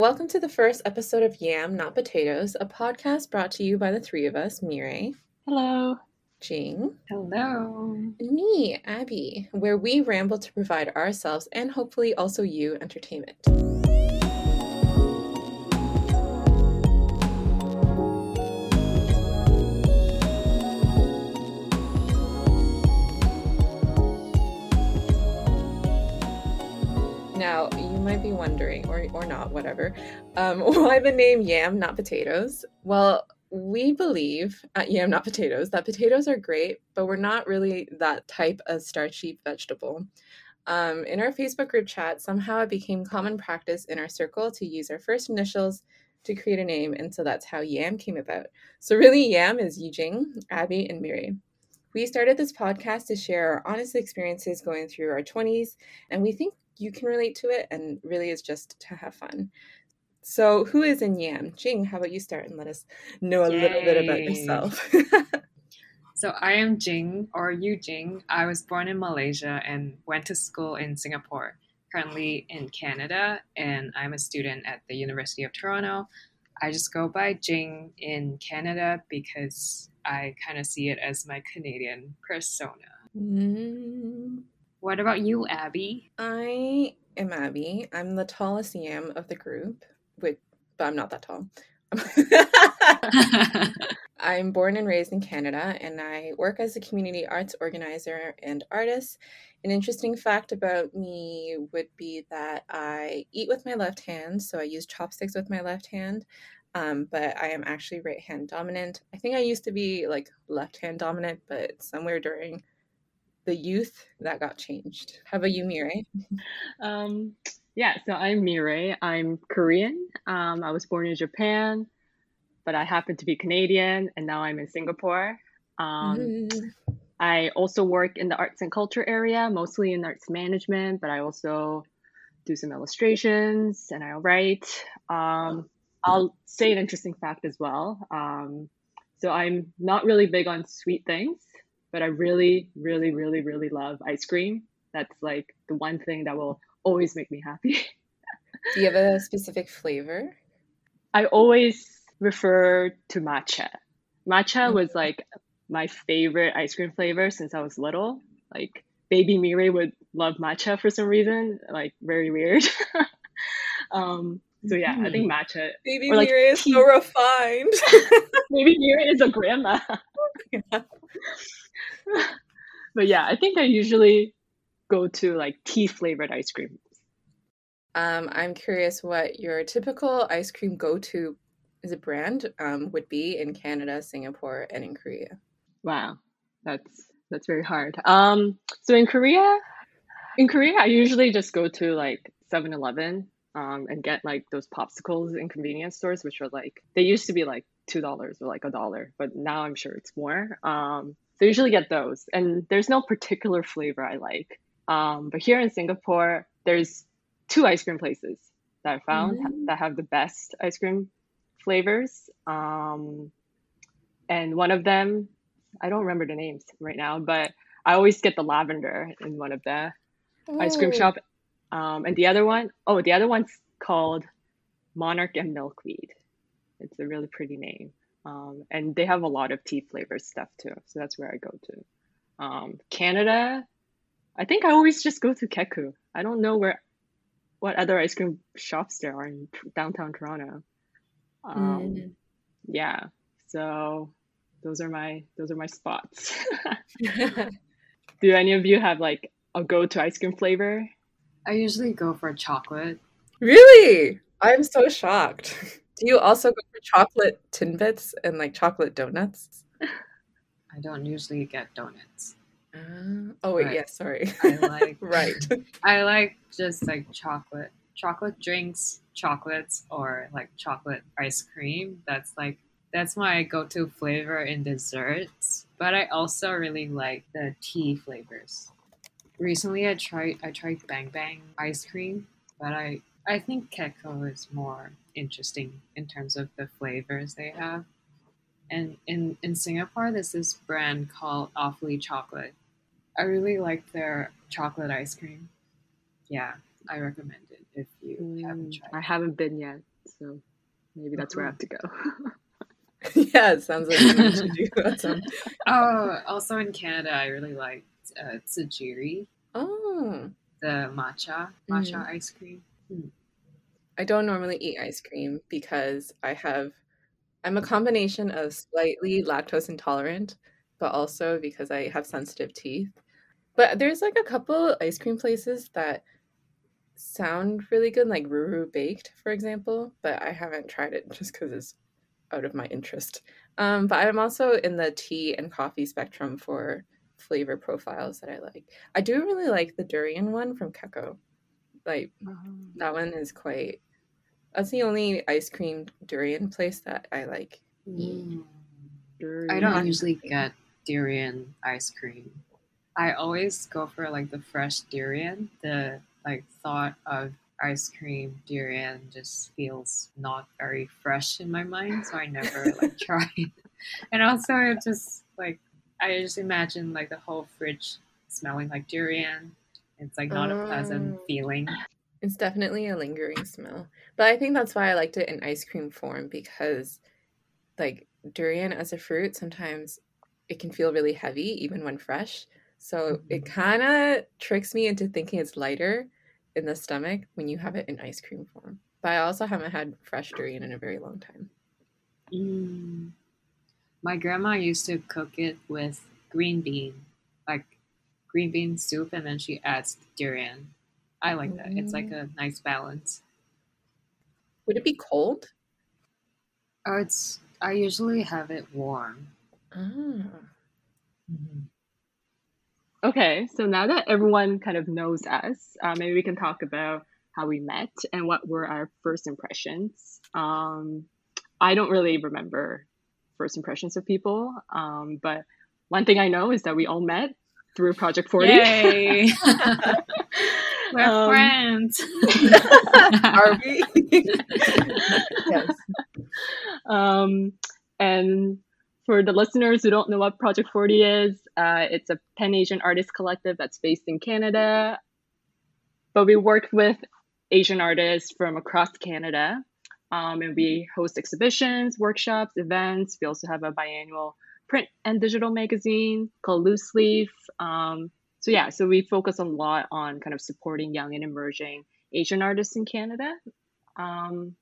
Welcome to the first episode of Yam Not Potatoes, a podcast brought to you by the three of us, Mireille, Hello. Jing, Hello. and me, Abby, where we ramble to provide ourselves and hopefully also you entertainment. Now, might be wondering, or, or not, whatever, um, why the name Yam, not potatoes? Well, we believe at Yam, not potatoes, that potatoes are great, but we're not really that type of starchy vegetable. Um, in our Facebook group chat, somehow it became common practice in our circle to use our first initials to create a name, and so that's how Yam came about. So, really, Yam is Yijing, Abby, and Miri. We started this podcast to share our honest experiences going through our 20s, and we think you can relate to it, and really is just to have fun. So, who is in Yam? Jing, how about you start and let us know a little bit about yourself? So I am Jing or Yu Jing. I was born in Malaysia and went to school in Singapore. Currently in Canada, and I'm a student at the University of Toronto. I just go by Jing in Canada because I kind of see it as my Canadian persona. Mm, What about you, Abby? I am Abby. I'm the tallest Yam of the group, with, but I'm not that tall. I'm born and raised in Canada, and I work as a community arts organizer and artist. An interesting fact about me would be that I eat with my left hand, so I use chopsticks with my left hand, um, but I am actually right hand dominant. I think I used to be like left hand dominant, but somewhere during the youth that got changed. How about you, Mireille? Um, yeah, so I'm Mireille. I'm Korean. Um, I was born in Japan, but I happen to be Canadian, and now I'm in Singapore. Um, Mm. I also work in the arts and culture area, mostly in arts management, but I also do some illustrations and I write. Um, I'll say an interesting fact as well. Um, so I'm not really big on sweet things, but I really, really, really, really love ice cream. That's like the one thing that will always make me happy. Do you have a specific flavor? I always refer to matcha. Matcha was like my favorite ice cream flavor since I was little. Like baby Miri would love matcha for some reason, like very weird. um, so yeah, I think matcha. Baby like, Mireille is tea. so refined. baby Miri is a grandma. Yeah. but yeah, I think I usually go to like tea flavored ice cream. Um, I'm curious what your typical ice cream go-to is a brand um, would be in Canada, Singapore, and in Korea. Wow, that's that's very hard. Um, so in Korea, in Korea, I usually just go to like 7-Eleven um, and get like those popsicles in convenience stores, which are like they used to be like two dollars or like a dollar, but now I'm sure it's more. Um, so I usually get those, and there's no particular flavor I like. Um, but here in Singapore, there's two ice cream places that I found Mm. that have the best ice cream flavors. Um, and one of them, I don't remember the names right now, but I always get the lavender in one of the ice cream shop. Um, and the other one, oh, the other one's called Monarch and Milkweed. It's a really pretty name. Um, and they have a lot of tea flavored stuff too. So that's where I go to. Um, Canada, I think I always just go to Kekou. I don't know where, what other ice cream shops there are in downtown Toronto. Um, Mm. yeah. So those are my those are my spots. Do any of you have like a go-to ice cream flavor? I usually go for chocolate. really? I'm so shocked. Do you also go for chocolate Timbits and like chocolate donuts? I don't usually get donuts. Uh, oh wait, yes, sorry. I like right. I like just like chocolate, chocolate drinks, chocolates, or like chocolate ice cream. That's like that's my go-to flavor in desserts. But I also really like the tea flavors. Recently, I tried I tried Bang Bang ice cream, but I I think Kekou is more interesting in terms of the flavors they have. And in in Singapore, there's this brand called Awfully Chocolate. I really like their chocolate ice cream. Yeah, I recommend it if you haven't Mm, tried. I haven't been yet. So maybe that's where I have to go. yeah, it sounds like you should do that. Some... Oh, also in Canada, I really liked uh, tsujiri, Oh, the matcha matcha ice cream. I don't normally eat ice cream because I have, I'm a combination of slightly lactose intolerant, but also because I have sensitive teeth. But there's like a couple ice cream places that sound really good, like Ruru Baked, for example, but I haven't tried it just because it's out of my interest. Um, but I'm also in the tea and coffee spectrum for flavor profiles that I like. I do really like the durian one from Kekou. Like that one is quite. That's the only ice cream durian place that I like. Mm. I don't usually get durian ice cream. I always go for like the fresh durian. The like thought of ice cream durian just feels not very fresh in my mind, so I never like try it. And also, it just like I just imagine like the whole fridge smelling like durian. It's like not a pleasant Oh. feeling. It's definitely a lingering smell. But I think that's why I liked it in ice cream form because like durian as a fruit sometimes it can feel really heavy even when fresh. So it kind of tricks me into thinking it's lighter in the stomach when you have it in ice cream form. But I also haven't had fresh durian in a very long time. Mm. My grandma used to cook it with green bean, like green bean soup, and then she adds durian. I like that. It's like a nice balance. Would it be cold? Oh, it's. I usually have it warm. Ah. Okay, so now that everyone kind of knows us, uh, maybe we can talk about how we met and what were our first impressions. Um, I don't really remember first impressions of people, um, but one thing I know is that we all met through Project 40. We're Um, friends. Are we? yes. Um, and for the listeners who don't know what Project 40 is, uh, it's a Pan Asian artist collective that's based in Canada. But we work with Asian artists from across Canada. Um, and we host exhibitions, workshops, events. We also have a biannual print and digital magazine called Loose Leaf. Um, so, yeah, so we focus a lot on kind of supporting young and emerging Asian artists in Canada. Um,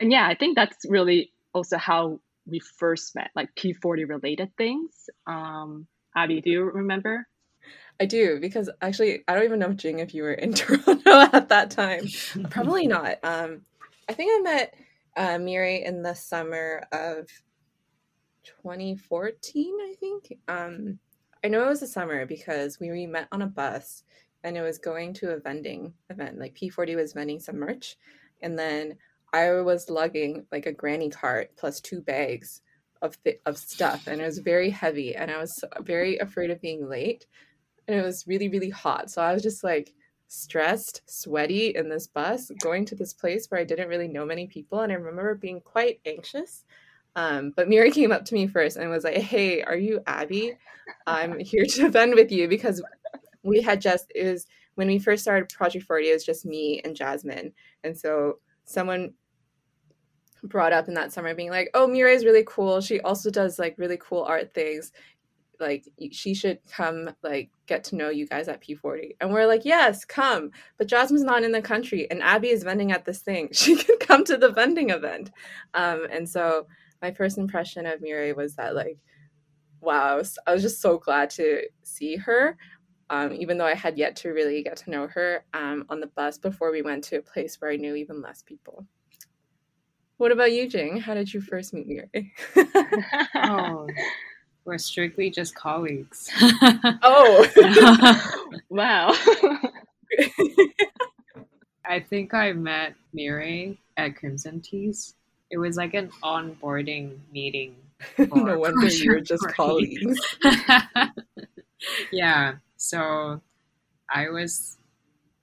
and yeah, I think that's really also how we first met, like P40 related things. Um, Abby, do you remember? I do because actually I don't even know Jing if you were in Toronto at that time. Probably not. Um, I think I met uh, Miri in the summer of 2014. I think. Um, I know it was a summer because we, we met on a bus and it was going to a vending event. Like P40 was vending some merch, and then I was lugging like a granny cart plus two bags of th- of stuff, and it was very heavy, and I was very afraid of being late, and it was really really hot. So I was just like stressed, sweaty in this bus, going to this place where I didn't really know many people, and I remember being quite anxious. Um, but Miri came up to me first and was like, "Hey, are you Abby? I'm here to vend with you because we had just it was when we first started Project 40, it was just me and Jasmine. And so someone brought up in that summer being like, Oh, Mira is really cool. She also does like really cool art things. Like she should come like get to know you guys at P40. And we're like, Yes, come. But Jasmine's not in the country and Abby is vending at this thing. She can come to the vending event. Um, and so my first impression of Mira was that like wow, I was, I was just so glad to see her um, even though I had yet to really get to know her um, on the bus before we went to a place where I knew even less people. What about you, Jing? How did you first meet Miri? oh, we're strictly just colleagues. oh, wow. I think I met Miri at Crimson Teas. It was like an onboarding meeting. no wonder you were just 40. colleagues. yeah, so I was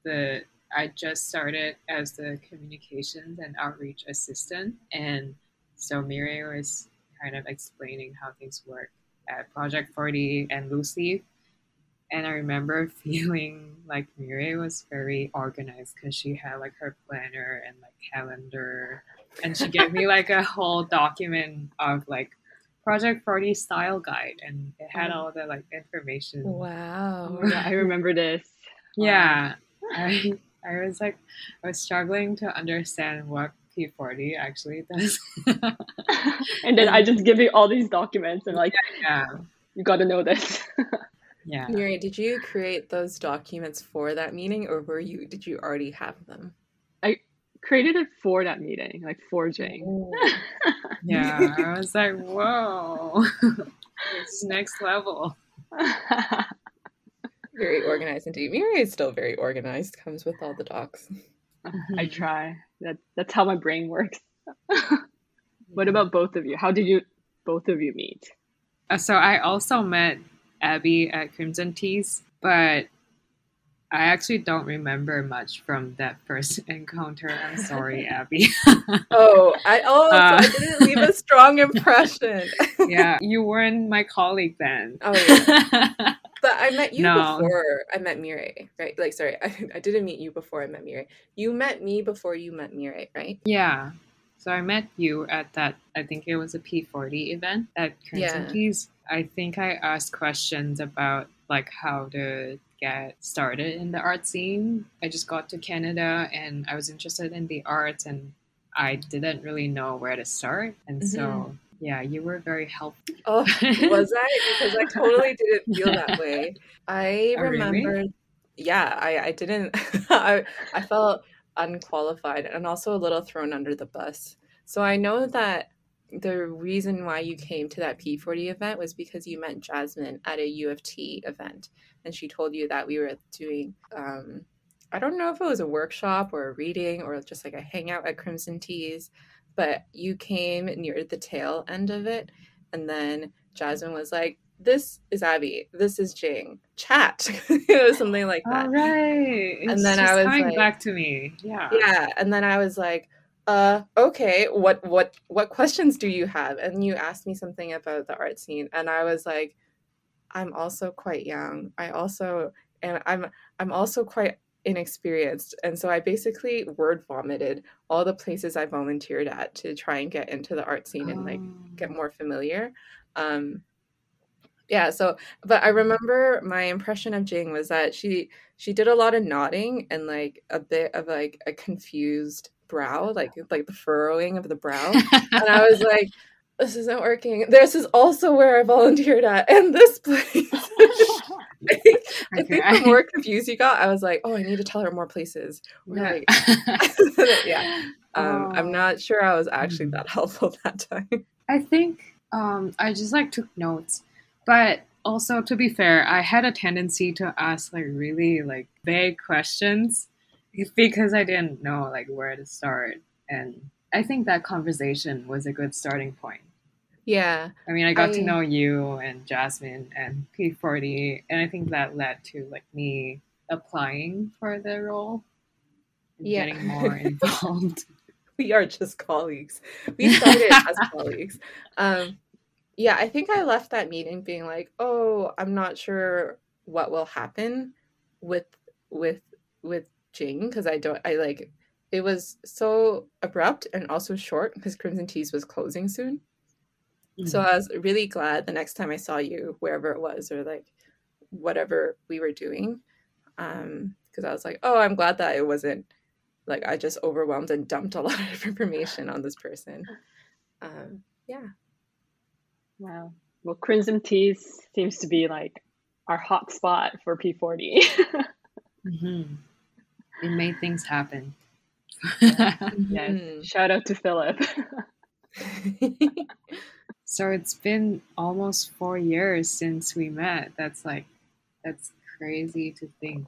the I just started as the communications and outreach assistant, and so Miri was kind of explaining how things work at Project 40 and Lucy. And I remember feeling like Miri was very organized because she had like her planner and like calendar and she gave me like a whole document of like Project 40 style guide, and it had Oh. all the like information. Wow. my God, I remember this. Yeah, I I was like I was struggling to understand what P40 actually does. and then I just give you all these documents and like yeah, you got to know this. yeah. Miri, did you create those documents for that meeting or were you did you already have them? Created it for that meeting, like for Jane. Yeah, I was like, whoa, it's next level. Very organized indeed. Miri is still very organized, comes with all the docs. I try. That that's how my brain works. what about both of you? How did you both of you meet? Uh, So I also met Abby at Crimson Teas, but I actually don't remember much from that first encounter. I'm sorry, Abby. Oh, I oh so Uh. I didn't leave a strong impression. yeah, you weren't my colleague then. Oh yeah. But I met you No. before I met Mireille, right? Like, sorry, I, I didn't meet you before I met Mireille. You met me before you met Mireille, right? yeah. So I met you at that, I think it was a P40 event at Crimson Yeah. Teas. I think I asked questions about like how to get started in the art scene. I just got to Canada and I was interested in the arts and I didn't really know where to start. And so, mm-hmm. yeah, you were very helpful. Oh, was I? Because I totally didn't feel that way. I Oh, really? remember, yeah, I, I didn't, I, I felt unqualified and also a little thrown under the bus. So I know that the reason why you came to that P40 event was because you met Jasmine at a U of T event. And she told you that we were doing, um, I don't know if it was a workshop or a reading or just like a hangout at Crimson Teas, but you came near the tail end of it. And then Jasmine was like, This is Abby. This is Jing. Chat. it was something like that. All right. And It's then I was coming like- back to me. Yeah. Yeah. And then I was like, uh, okay, what what what questions do you have? And you asked me something about the art scene. And I was like, I'm also quite young. I also and I'm I'm also quite inexperienced. And so I basically word vomited all the places I volunteered at to try and get into the art scene and like get more familiar. Um, yeah, so but I remember my impression of Jing was that she she did a lot of nodding and like a bit of like a confused brow, like like the furrowing of the brow. And I was like, this isn't working. This is also where I volunteered at, and this place. I think, I think the more confused you got, I was like, oh, I need to tell her more places. Or Yeah. like, yeah. Um, Oh. I'm not sure I was actually Mm. that helpful that time. I think um, I just like took notes, but also to be fair, I had a tendency to ask like really like vague questions because I didn't know like where to start, and I think that conversation was a good starting point. Yeah. I mean, I got to know you and Jasmine and P40, and I think that led to like me applying for the role and Yeah. getting more involved. we are just colleagues. We started as colleagues. Um, yeah, I think I left that meeting being like, "Oh, I'm not sure what will happen with with with because I don't I like it was so abrupt and also short because Crimson Teas was closing soon. So I was really glad the next time I saw you, wherever it was, or like whatever we were doing, um, because I was like, oh, I'm glad that it wasn't like I just overwhelmed and dumped a lot of information on this person. Um, yeah, Wow. Well, Crimson Teas seems to be like our hot spot for P40. Mhm. It made things happen. yes. Mhm. Shout out to Philip. so it's been almost four years since we met. That's like, that's crazy to think.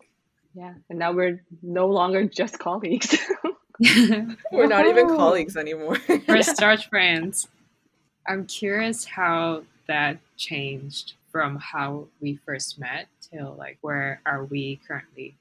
yeah. And now we're no longer just colleagues. we're not even colleagues anymore. We're starch friends. I'm curious how that changed from how we first met till like where are we currently?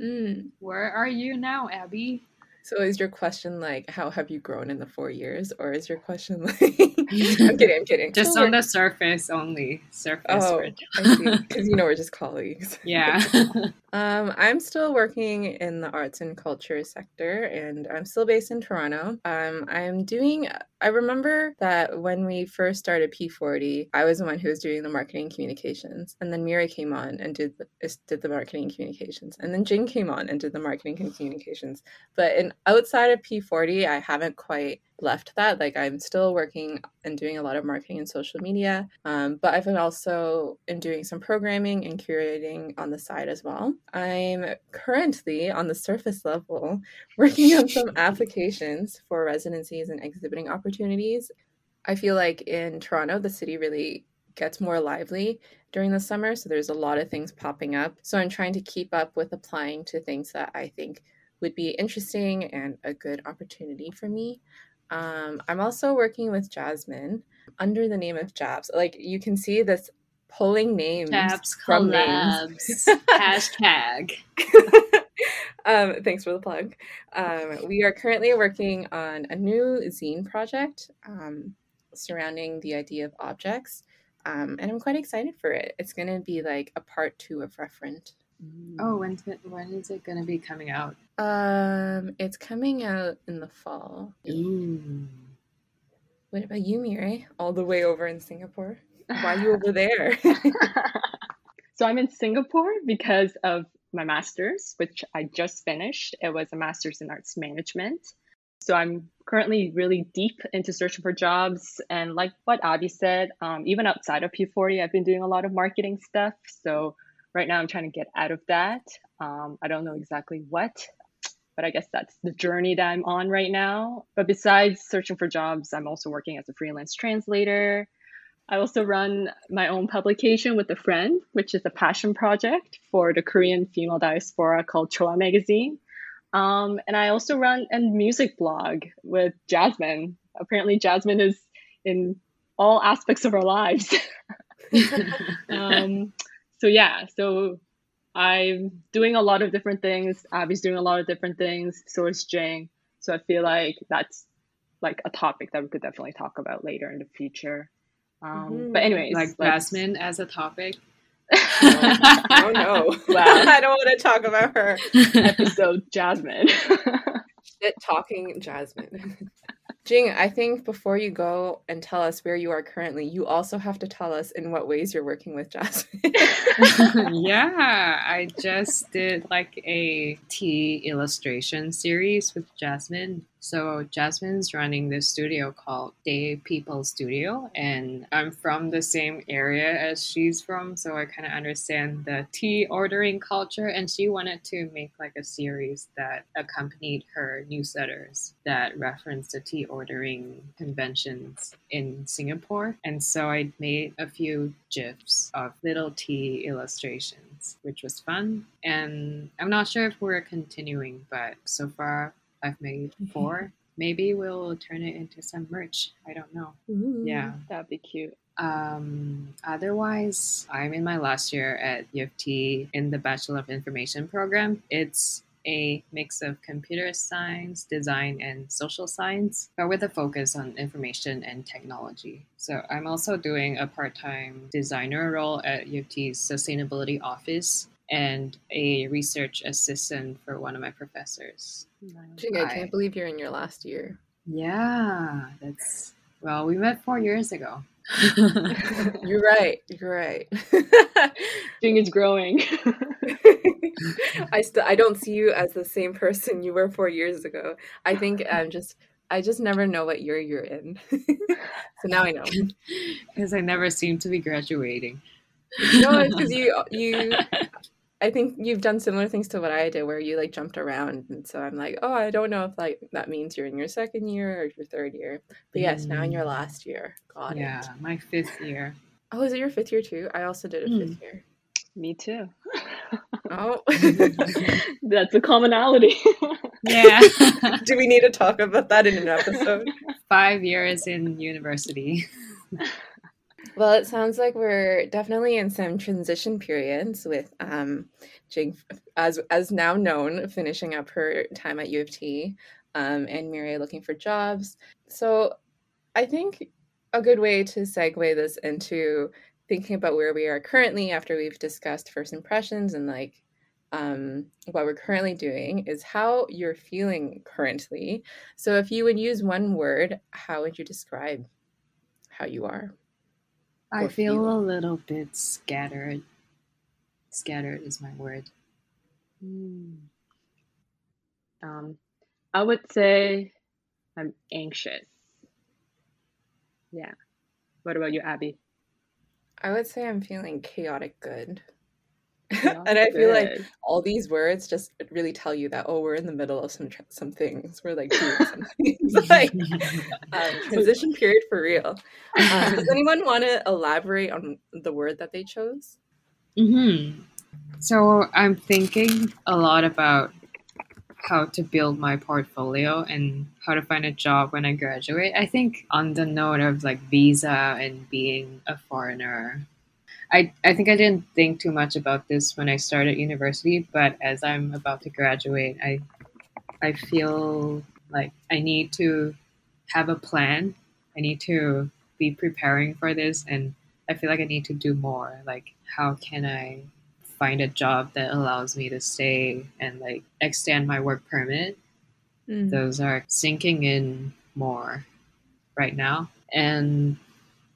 Mm. Where are you now, Abby? So is your question like how have you grown in the four years, or is your question like I'm kidding, I'm kidding. Just on the surface only. Surface. Oh, Because you know we're just colleagues. Yeah. Um, I'm still working in the arts and culture sector, and I'm still based in Toronto. Um, I'm doing. I remember that when we first started P40, I was the one who was doing the marketing communications, and then Mira came on and did the, did the marketing communications, and then Jing came on and did the marketing communications. But in outside of P40, I haven't quite left that. Like I'm still working and doing a lot of marketing and social media, um, but I've been also in doing some programming and curating on the side as well. I'm currently on the surface level working on some applications for residencies and exhibiting opportunities. I feel like in Toronto, the city really gets more lively during the summer. So there's a lot of things popping up. So I'm trying to keep up with applying to things that I think would be interesting and a good opportunity for me. Um, I'm also working with Jasmine under the name of Jabs. Like you can see this pulling names Jabs from collabs. Hashtag. um, thanks for the plug. Um, we are currently working on a new zine project um, surrounding the idea of objects. Um, and I'm quite excited for it. It's going to be like a part two of Referent. Oh, when's it, when is it going to be coming out? Um, it's coming out in the fall. Ooh. What about you, Miri? All the way over in Singapore? Why are you over there? so I'm in Singapore because of my master's, which I just finished. It was a master's in arts management. So I'm currently really deep into searching for jobs. And like what Abby said, um, even outside of P40, I've been doing a lot of marketing stuff. So right now I'm trying to get out of that. Um, I don't know exactly what, but I guess that's the journey that I'm on right now. But besides searching for jobs, I'm also working as a freelance translator. I also run my own publication with a friend, which is a passion project for the Korean female diaspora called Choa Magazine. Um, and I also run a music blog with Jasmine. Apparently, Jasmine is in all aspects of our lives. um, so yeah, so I'm doing a lot of different things. Abby's doing a lot of different things. So is Jing. So I feel like that's like a topic that we could definitely talk about later in the future. Um, mm-hmm. But anyways, like Jasmine as a topic. oh, oh no! Wow. I don't want to talk about her episode, Jasmine. Shit talking Jasmine. Jing, I think before you go and tell us where you are currently, you also have to tell us in what ways you're working with Jasmine. yeah, I just did like a tea illustration series with Jasmine so Jasmine's running this studio called Day People Studio, and I'm from the same area as she's from, so I kind of understand the tea ordering culture. And she wanted to make like a series that accompanied her newsletters that referenced the tea ordering conventions in Singapore. And so I made a few gifs of little tea illustrations, which was fun. And I'm not sure if we're continuing, but so far I've made four. Maybe we'll turn it into some merch. I don't know. Ooh, yeah, that'd be cute. Um, otherwise, I'm in my last year at U of T in the Bachelor of Information program. It's a mix of computer science, design, and social science, but with a focus on information and technology. So I'm also doing a part time designer role at U of T's sustainability office and a research assistant for one of my professors. Jing, I can't believe you're in your last year. Yeah, that's well, we met four years ago. you're right. You're right. Jing is growing. I still I don't see you as the same person you were four years ago. I think I'm just I just never know what year you're in. so now I know. Because I never seem to be graduating. No, it's because you you I think you've done similar things to what I did, where you like jumped around, and so I'm like, oh, I don't know if like that means you're in your second year or your third year, but yes, mm. now in your mm. last year. Got yeah, it. Yeah, my fifth year. Oh, is it your fifth year too? I also did a mm. fifth year. Me too. oh, that's a commonality. yeah. Do we need to talk about that in an episode? Five years in university. Well, it sounds like we're definitely in some transition periods with um, Jing, as as now known, finishing up her time at U of T. um, and Mireille looking for jobs. So I think a good way to segue this into thinking about where we are currently after we've discussed first impressions and like um, what we're currently doing is how you're feeling currently. So if you would use one word, how would you describe how you are? I feel, feel, a little bit scattered. Scattered is my word. Mm. Um, I would say I'm anxious. Yeah. What about you, Abby? I would say I'm feeling chaotic good. And I feel like all these words just really tell you that oh we're in the middle of some some things we're like like um, transition period for real. Um, does anyone want to elaborate on the word that they chose? Mm-hmm. So I'm thinking a lot about how to build my portfolio and how to find a job when I graduate. I think on the note of like visa and being a foreigner, I, I think I didn't think too much about this when I started university, but as I'm about to graduate, I I feel like I need to have a plan. I need to be preparing for this and I feel like I need to do more. Like how can I find a job that allows me to stay and like extend my work permit. Mm. Those are sinking in more right now. And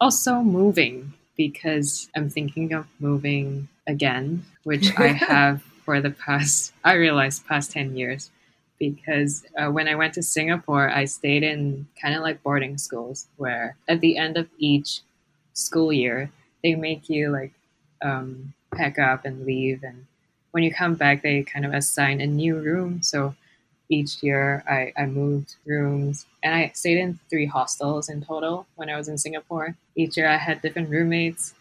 also moving because I'm thinking of moving again, which I have for the past, I realized, past 10 years. Because uh, when I went to Singapore, I stayed in kind of like boarding schools where at the end of each school year, they make you like um, pack up and leave. And when you come back, they kind of assign a new room. So each year I, I moved rooms and I stayed in three hostels in total when I was in Singapore. Each year I had different roommates.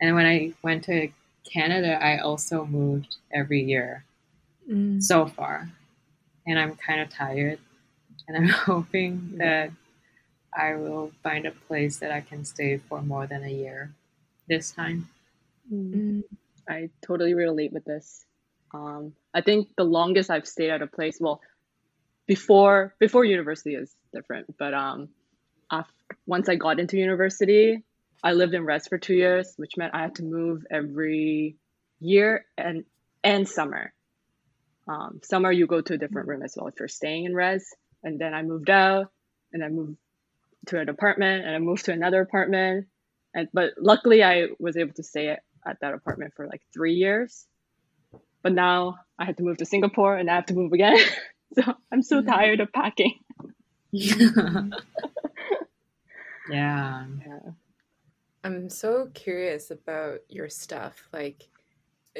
And when I went to Canada, I also moved every year mm. so far. And I'm kind of tired. And I'm hoping that I will find a place that I can stay for more than a year this time. Mm. I totally relate with this. Um, I think the longest I've stayed at a place, well, before before university is different, but um, after, once I got into university, I lived in res for two years, which meant I had to move every year and and summer. Um, summer you go to a different room as well if you're staying in res, and then I moved out, and I moved to an apartment, and I moved to another apartment, and but luckily I was able to stay at at that apartment for like three years. But now I had to move to Singapore and I have to move again. so I'm so mm-hmm. tired of packing. yeah. yeah. I'm so curious about your stuff. Like,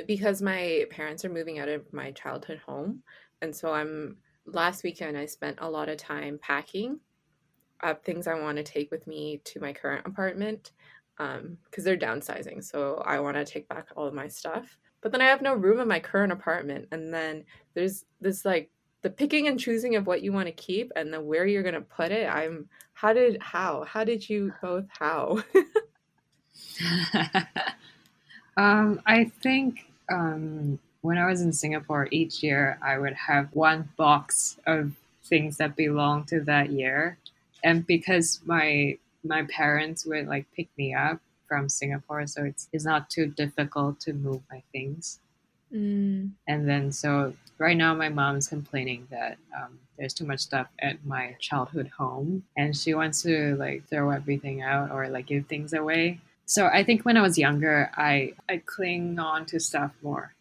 because my parents are moving out of my childhood home. And so I'm, last weekend, I spent a lot of time packing up things I want to take with me to my current apartment um because they're downsizing so i want to take back all of my stuff but then i have no room in my current apartment and then there's this like the picking and choosing of what you want to keep and the where you're going to put it i'm how did how how did you both how um i think um when i was in singapore each year i would have one box of things that belong to that year and because my my parents would like pick me up from Singapore, so it's it's not too difficult to move my things. Mm. And then so right now my mom is complaining that um, there's too much stuff at my childhood home, and she wants to like throw everything out or like give things away. So I think when I was younger, I I cling on to stuff more.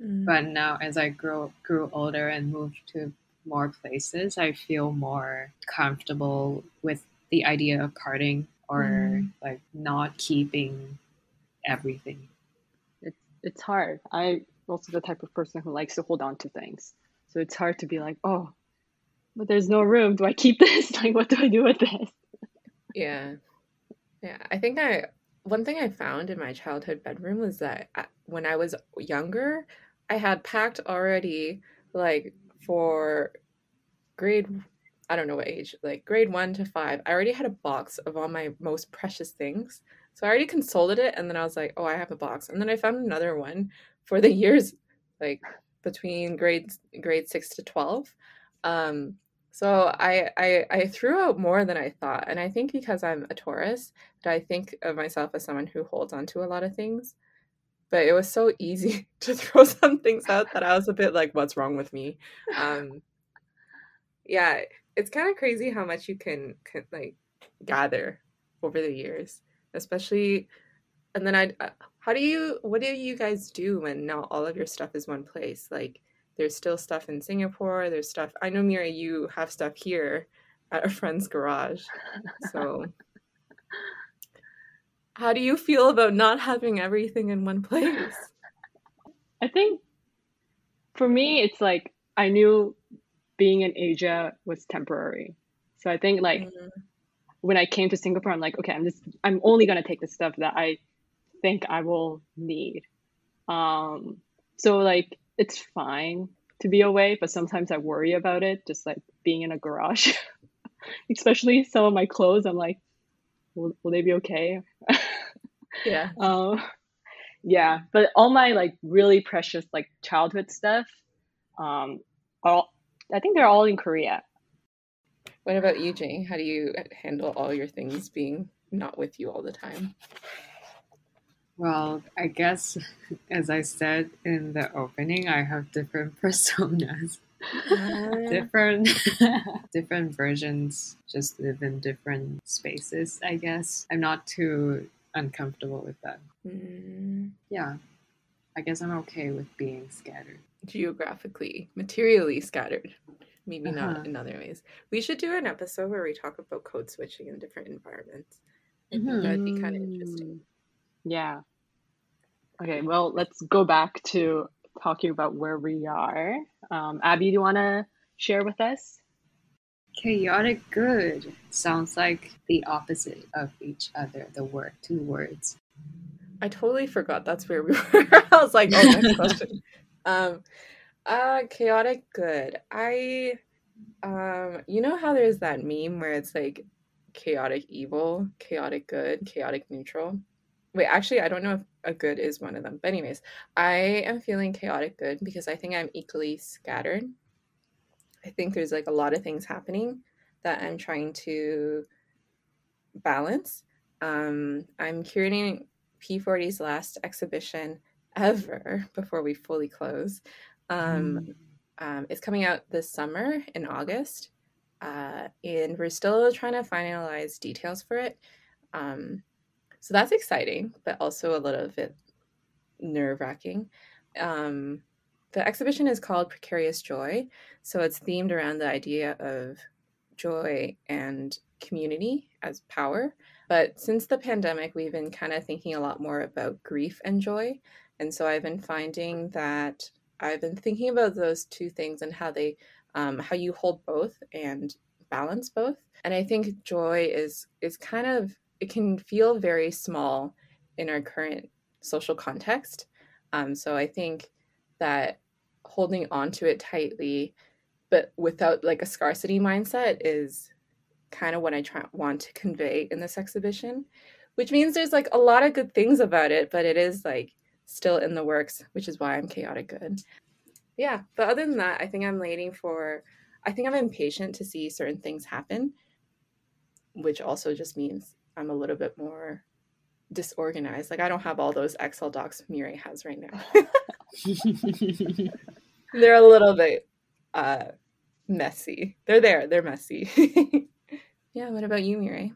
Mm. But now as I grow grew older and moved to more places, I feel more comfortable with the idea of parting or mm. like not keeping everything. It's it's hard. I also the type of person who likes to hold on to things. So it's hard to be like, oh, but there's no room. Do I keep this? like, what do I do with this? Yeah, yeah. I think I one thing I found in my childhood bedroom was that uh, when I was younger, I had packed already like for grade I don't know what age, like grade one to five, I already had a box of all my most precious things. So I already consulted it and then I was like, oh, I have a box. And then I found another one for the years like between grades grade six to 12. Um, So I, I I threw out more than I thought, and I think because I'm a Taurus, that I think of myself as someone who holds on to a lot of things. But it was so easy to throw some things out that I was a bit like, "What's wrong with me?" Um, yeah, it's kind of crazy how much you can, can like gather over the years, especially. And then I, uh, how do you, what do you guys do when not all of your stuff is one place? Like, there's still stuff in Singapore. There's stuff. I know, Mira, you have stuff here at a friend's garage. So, how do you feel about not having everything in one place? I think for me, it's like I knew being in Asia was temporary. So I think like mm-hmm. when I came to Singapore, I'm like, okay, I'm just I'm only gonna take the stuff that I think I will need. Um, so like it's fine to be away, but sometimes I worry about it, just like being in a garage. Especially some of my clothes, I'm like, will, will they be okay? yeah. Um, yeah, but all my like really precious like childhood stuff, um, all I think they're all in Korea. What about you, Jane? How do you handle all your things being not with you all the time? Well, I guess, as I said in the opening, I have different personas. Uh. different different versions just live in different spaces i guess i'm not too uncomfortable with that mm. yeah i guess i'm okay with being scattered geographically materially scattered maybe uh-huh. not in other ways we should do an episode where we talk about code switching in different environments mm-hmm. that'd be kind of interesting yeah Okay, well, let's go back to talking about where we are. Um, Abby, do you want to share with us? Chaotic good sounds like the opposite of each other, the word, two words. I totally forgot that's where we were. I was like, oh, next question. um, uh, chaotic good. I, um, you know how there's that meme where it's like chaotic evil, chaotic good, chaotic neutral? Wait, actually, I don't know if a good is one of them. But, anyways, I am feeling chaotic good because I think I'm equally scattered. I think there's like a lot of things happening that I'm trying to balance. Um, I'm curating P40's last exhibition ever before we fully close. Um, mm. um, it's coming out this summer in August, uh, and we're still trying to finalize details for it. Um, so that's exciting, but also a little bit nerve wracking. Um, the exhibition is called Precarious Joy. So it's themed around the idea of joy and community as power. But since the pandemic, we've been kind of thinking a lot more about grief and joy. And so I've been finding that I've been thinking about those two things and how they, um, how you hold both and balance both. And I think joy is is kind of it can feel very small in our current social context. Um, so I think that holding on to it tightly, but without like a scarcity mindset, is kind of what I try want to convey in this exhibition. Which means there's like a lot of good things about it, but it is like still in the works, which is why I'm chaotic good. Yeah, but other than that, I think I'm waiting for. I think I'm impatient to see certain things happen, which also just means I'm a little bit more disorganized. Like I don't have all those Excel docs Mireille has right now. They're a little bit uh, messy. They're there. They're messy. yeah. What about you, Mireille?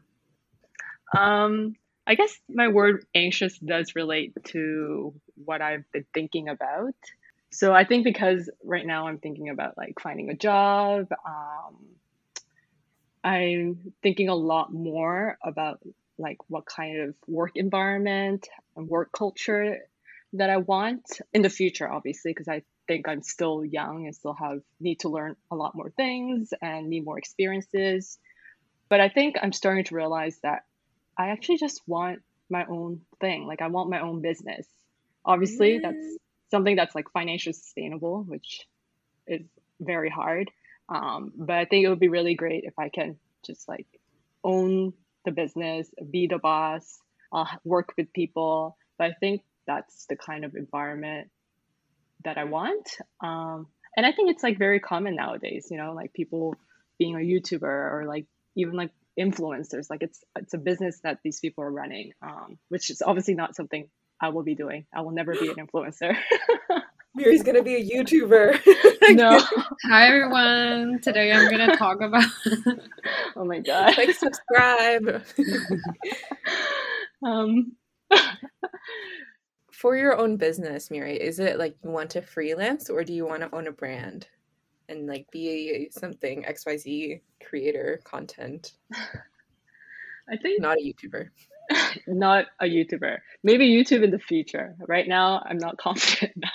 Um, I guess my word anxious does relate to what I've been thinking about. So I think because right now I'm thinking about like finding a job, um, I'm thinking a lot more about like what kind of work environment and work culture that I want in the future, obviously, because I think I'm still young and still have need to learn a lot more things and need more experiences. But I think I'm starting to realize that I actually just want my own thing. Like I want my own business. Obviously, that's mm. something that's like financially sustainable, which is very hard. Um, but I think it would be really great if I can just like own the business, be the boss, uh, work with people. But I think that's the kind of environment that I want. Um, and I think it's like very common nowadays, you know, like people being a YouTuber or like even like influencers. Like it's it's a business that these people are running, um, which is obviously not something I will be doing. I will never be an influencer. Miri's gonna be a YouTuber. no. Hi everyone. Today I'm gonna talk about. oh my god. like subscribe. um. For your own business, Miri, is it like you want to freelance or do you want to own a brand and like be something XYZ creator content? I think not a YouTuber. not a YouTuber. Maybe YouTube in the future. Right now, I'm not confident enough.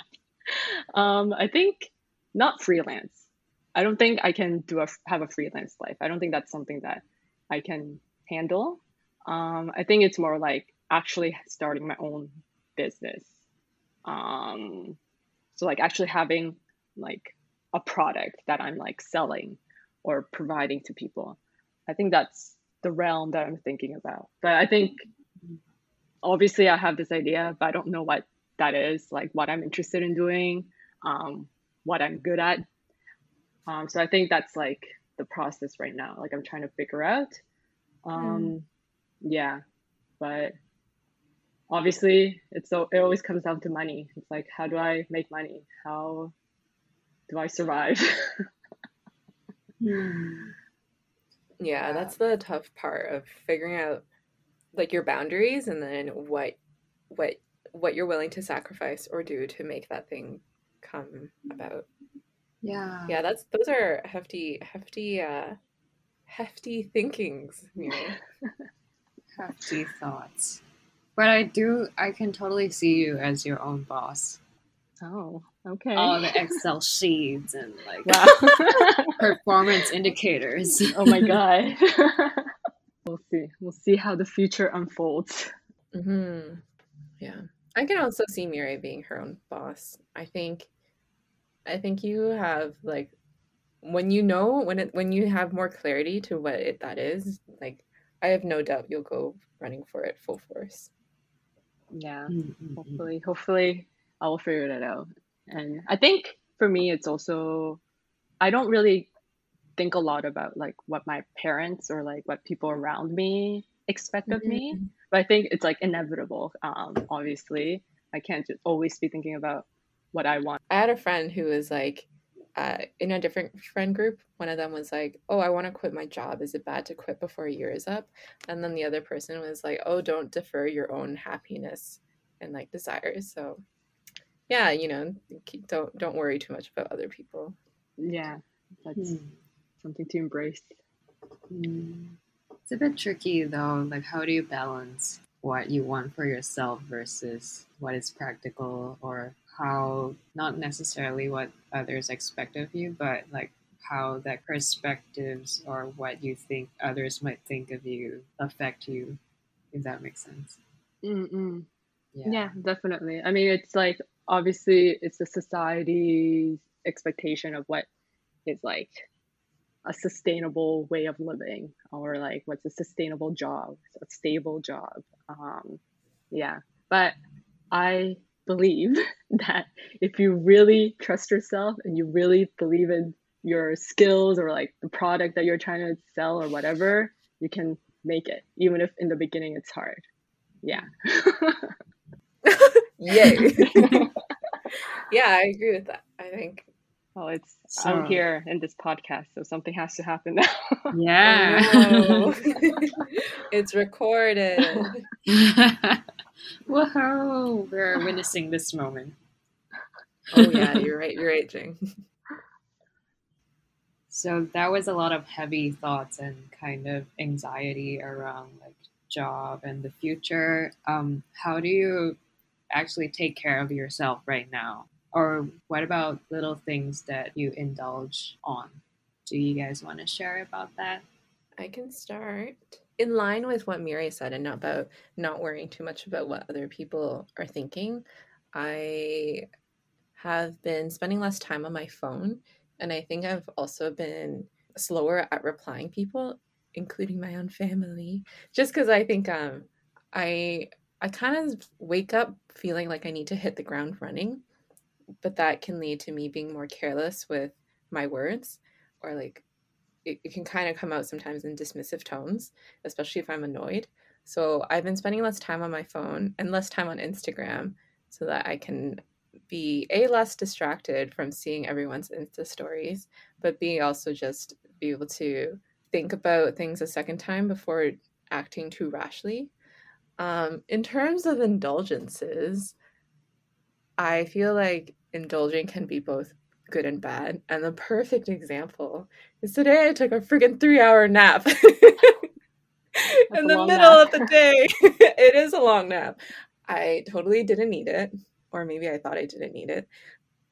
Um, I think not freelance. I don't think I can do a have a freelance life. I don't think that's something that I can handle. Um, I think it's more like actually starting my own business. Um, so like actually having like a product that I'm like selling or providing to people. I think that's the realm that I'm thinking about. But I think obviously I have this idea, but I don't know what that is, like what I'm interested in doing, um, what I'm good at. Um, so I think that's like the process right now. Like I'm trying to figure out. Um, mm. Yeah, but obviously it's so it always comes down to money. It's like how do I make money? How do I survive? hmm. Yeah, that's the tough part of figuring out like your boundaries and then what what what you're willing to sacrifice or do to make that thing come about. Yeah. Yeah, that's those are hefty hefty uh hefty thinkings, Miri. hefty thoughts. But I do I can totally see you as your own boss. Oh, okay. All the Excel sheets and like wow. performance indicators. Oh my god. we'll see. We'll see how the future unfolds. Mm-hmm. Yeah, I can also see Miri being her own boss. I think, I think you have like when you know when it when you have more clarity to what it that is. Like, I have no doubt you'll go running for it full force. Yeah, mm-hmm. hopefully, hopefully I will figure that out. And I think for me, it's also, I don't really think a lot about like what my parents or like what people around me expect mm-hmm. of me. But I think it's like inevitable. Um, obviously, I can't just always be thinking about what I want. I had a friend who was like, uh, in a different friend group, one of them was like, "Oh, I want to quit my job. Is it bad to quit before a year is up?" And then the other person was like, "Oh, don't defer your own happiness and like desires." So yeah, you know, don't don't worry too much about other people. Yeah, that's mm. something to embrace. Mm. It's a bit tricky though. Like, how do you balance what you want for yourself versus what is practical, or how not necessarily what others expect of you, but like how that perspectives or what you think others might think of you affect you, if that makes sense. Mm-mm. Yeah. yeah, definitely. I mean, it's like obviously it's the society's expectation of what is like a sustainable way of living or like what's a sustainable job a stable job um, yeah but i believe that if you really trust yourself and you really believe in your skills or like the product that you're trying to sell or whatever you can make it even if in the beginning it's hard yeah Yay. yeah, I agree with that. I think. Well, it's so, I'm here in this podcast, so something has to happen now. Yeah. it's recorded. Whoa, we're witnessing this moment. Oh yeah, you're right. You're right, Jing. So that was a lot of heavy thoughts and kind of anxiety around like job and the future. Um, how do you actually take care of yourself right now? Or what about little things that you indulge on? Do you guys want to share about that? I can start. In line with what Miri said and not about not worrying too much about what other people are thinking, I have been spending less time on my phone. And I think I've also been slower at replying people, including my own family, just because I think um, I I kind of wake up feeling like I need to hit the ground running, but that can lead to me being more careless with my words or like it, it can kind of come out sometimes in dismissive tones, especially if I'm annoyed. So I've been spending less time on my phone and less time on Instagram so that I can be a less distracted from seeing everyone's Insta stories, but b also just be able to think about things a second time before acting too rashly. Um, in terms of indulgences, I feel like indulging can be both good and bad. And the perfect example is today I took a freaking three hour nap in the middle nap. of the day. it is a long nap. I totally didn't need it, or maybe I thought I didn't need it.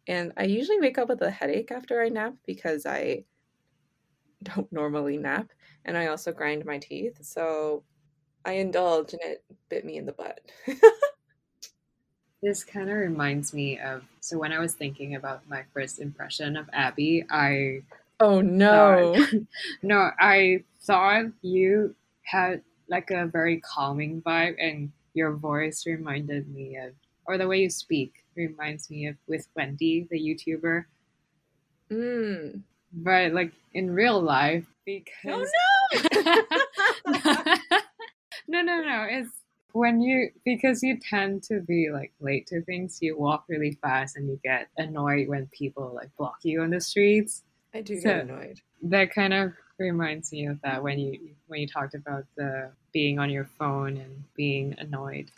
And I usually wake up with a headache after I nap because I don't normally nap. And I also grind my teeth. So I indulge and it bit me in the butt. This kind of reminds me of so when I was thinking about my first impression of Abby, I Oh no. Thought, no, I thought you had like a very calming vibe and your voice reminded me of or the way you speak reminds me of with Wendy, the YouTuber. Mm. But like in real life, because oh no, no, no, no, it's when you because you tend to be like late to things, you walk really fast and you get annoyed when people like block you on the streets. I do so get annoyed. That kind of reminds me of that when you when you talked about the being on your phone and being annoyed.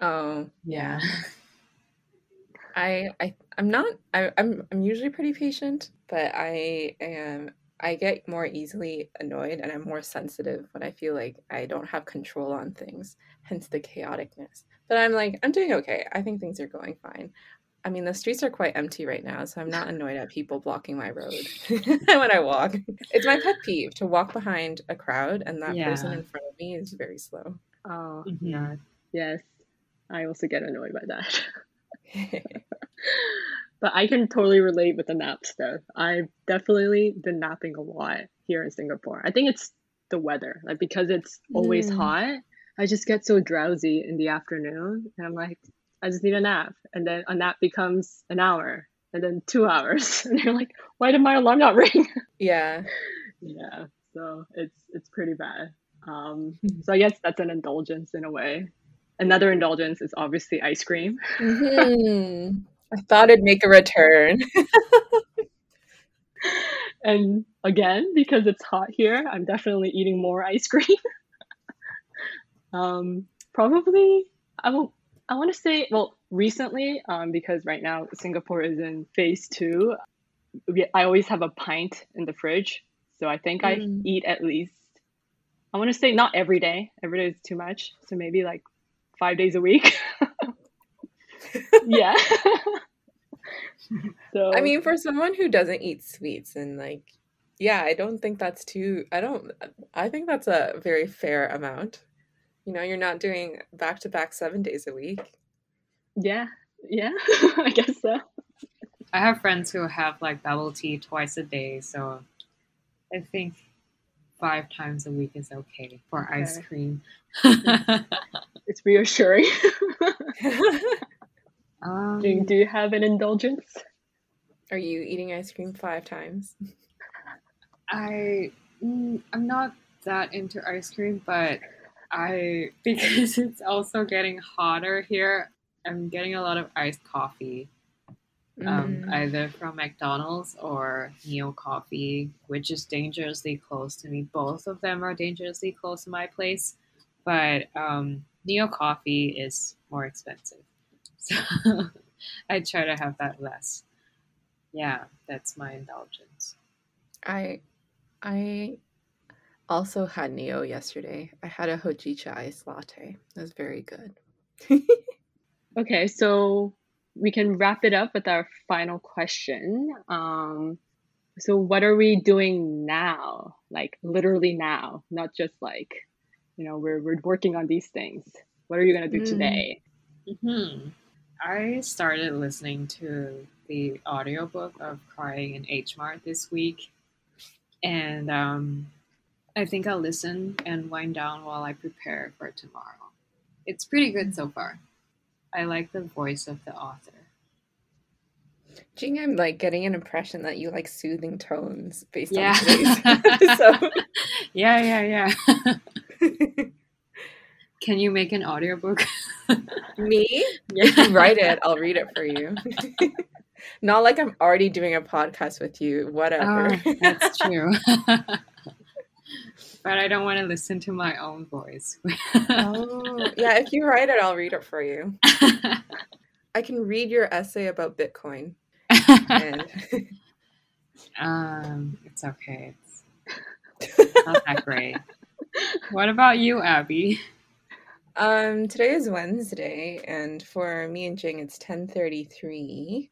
Oh yeah. I I I'm not I, I'm I'm usually pretty patient, but I am I get more easily annoyed and I'm more sensitive when I feel like I don't have control on things, hence the chaoticness. But I'm like, I'm doing okay. I think things are going fine. I mean, the streets are quite empty right now, so I'm not annoyed at people blocking my road when I walk. It's my pet peeve to walk behind a crowd and that yeah. person in front of me is very slow. Oh, mm-hmm. yeah. Yes. I also get annoyed by that. But I can totally relate with the nap stuff. I've definitely been napping a lot here in Singapore. I think it's the weather, like because it's always mm. hot. I just get so drowsy in the afternoon, and I'm like, I just need a nap, and then a nap becomes an hour, and then two hours, and you're like, why did my alarm not ring? Yeah, yeah. So it's it's pretty bad. Um, so I guess that's an indulgence in a way. Another indulgence is obviously ice cream. Mm-hmm. I thought it'd make a return. and again, because it's hot here, I'm definitely eating more ice cream. Um, probably, I will. I want to say, well, recently, um, because right now Singapore is in phase two, we, I always have a pint in the fridge. So I think mm. I eat at least, I want to say not every day. Every day is too much. So maybe like five days a week. yeah. so I mean, for someone who doesn't eat sweets and like, yeah, I don't think that's too. I don't. I think that's a very fair amount. You know, you're not doing back to back seven days a week. Yeah, yeah, I guess so. I have friends who have like bubble tea twice a day, so I think five times a week is okay for okay. ice cream. it's reassuring. Um, do, do you have an indulgence? Are you eating ice cream five times? I mm, I'm not that into ice cream, but I because it's also getting hotter here. I'm getting a lot of iced coffee, um, mm. either from McDonald's or Neo Coffee, which is dangerously close to me. Both of them are dangerously close to my place, but um, Neo Coffee is more expensive. So I try to have that less. Yeah, that's my indulgence. I I also had Neo yesterday. I had a hojicha ice latte. It was very good. okay, so we can wrap it up with our final question. Um, so what are we doing now? Like literally now, not just like, you know, we're we're working on these things. What are you gonna do mm. today? Mm-hmm. I started listening to the audiobook of Crying in H Mart this week. And um, I think I'll listen and wind down while I prepare for tomorrow. It's pretty good so far. I like the voice of the author. Jing, I'm like getting an impression that you like soothing tones based Yeah. on today's episode. yeah, yeah, yeah. Can you make an audiobook? Me? You write it, I'll read it for you. Not like I'm already doing a podcast with you. Whatever. Oh, that's true. But I don't want to listen to my own voice. oh, yeah. If you write it, I'll read it for you. I can read your essay about Bitcoin. And um, it's okay. It's not that great. What about you, Abby? um, today is Wednesday, and for me and Jing, it's 10:33.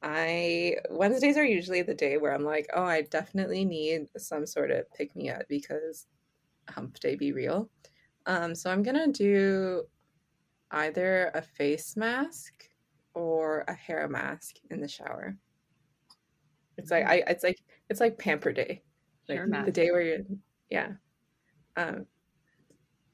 I Wednesdays are usually the day where I'm like, oh, I definitely need some sort of pick me up because hump day be real. Um, so I'm gonna do either a face mask or a hair mask in the shower. It's like I it's like it's like pamper day. Like Hair the mask. day where you're yeah. Um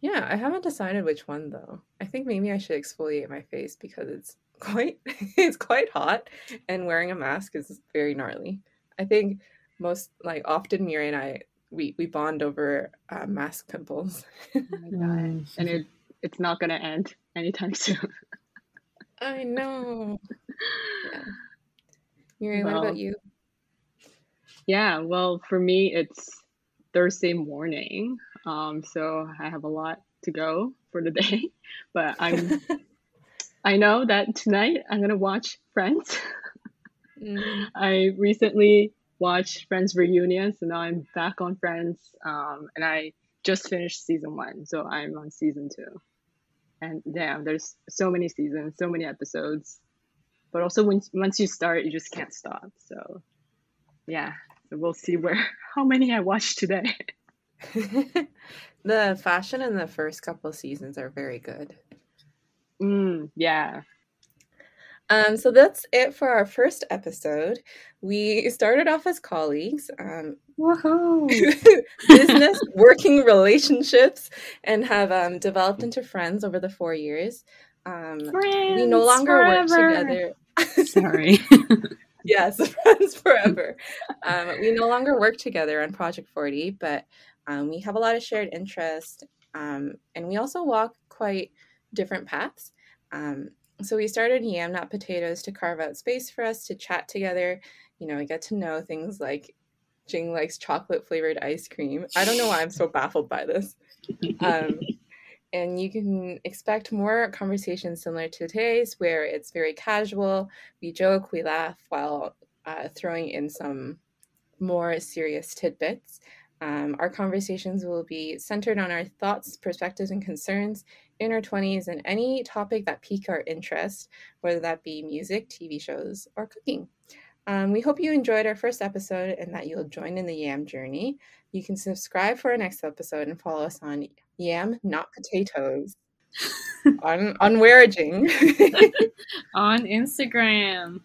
yeah, I haven't decided which one though. I think maybe I should exfoliate my face because it's quite it's quite hot and wearing a mask is very gnarly. I think most like often Miri and I we we bond over uh, mask pimples. Oh my God. And it it's not gonna end anytime soon. I know. Yeah. Miri, what about you? Yeah, well, for me, it's Thursday morning. Um, so I have a lot to go for the day, but I'm I know that tonight I'm gonna watch Friends. Mm, I recently watched Friends reunion, so now I'm back on Friends. Um, and I just finished season one, so I'm on season two. And damn, there's so many seasons, so many episodes. But also, when once you start, you just can't stop. So, yeah, so we'll see where how many I watch today. the fashion in the first couple seasons are very good. Mm, yeah, Um, so that's it for our first episode. We started off as colleagues, um, business, working relationships, and have um, developed into friends over the four years. Um, we no Friends longer work together. Sorry. yes, friends forever. um, we no longer work together on Project 40, but um, we have a lot of shared interest, um, and we also walk quite different paths. Um, so we started Yam Not Potatoes to carve out space for us to chat together. You know, get to know things like Jing likes chocolate flavored ice cream. I don't know why I'm so baffled by this. Um, and you can expect more conversations similar to today's, where it's very casual. We joke, we laugh while uh, throwing in some more serious tidbits. Um, our conversations will be centered on our thoughts, perspectives, and concerns in our 20s and any topic that pique our interest, whether that be music, TV shows, or cooking. Um, we hope you enjoyed our first episode and that you'll join in the Yam journey. You can subscribe for our next episode and follow us on Yam Not Potatoes on on Wearaging. On Instagram.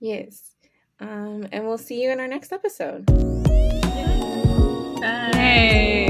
yes. Um, and we'll see you in our next episode. Bye.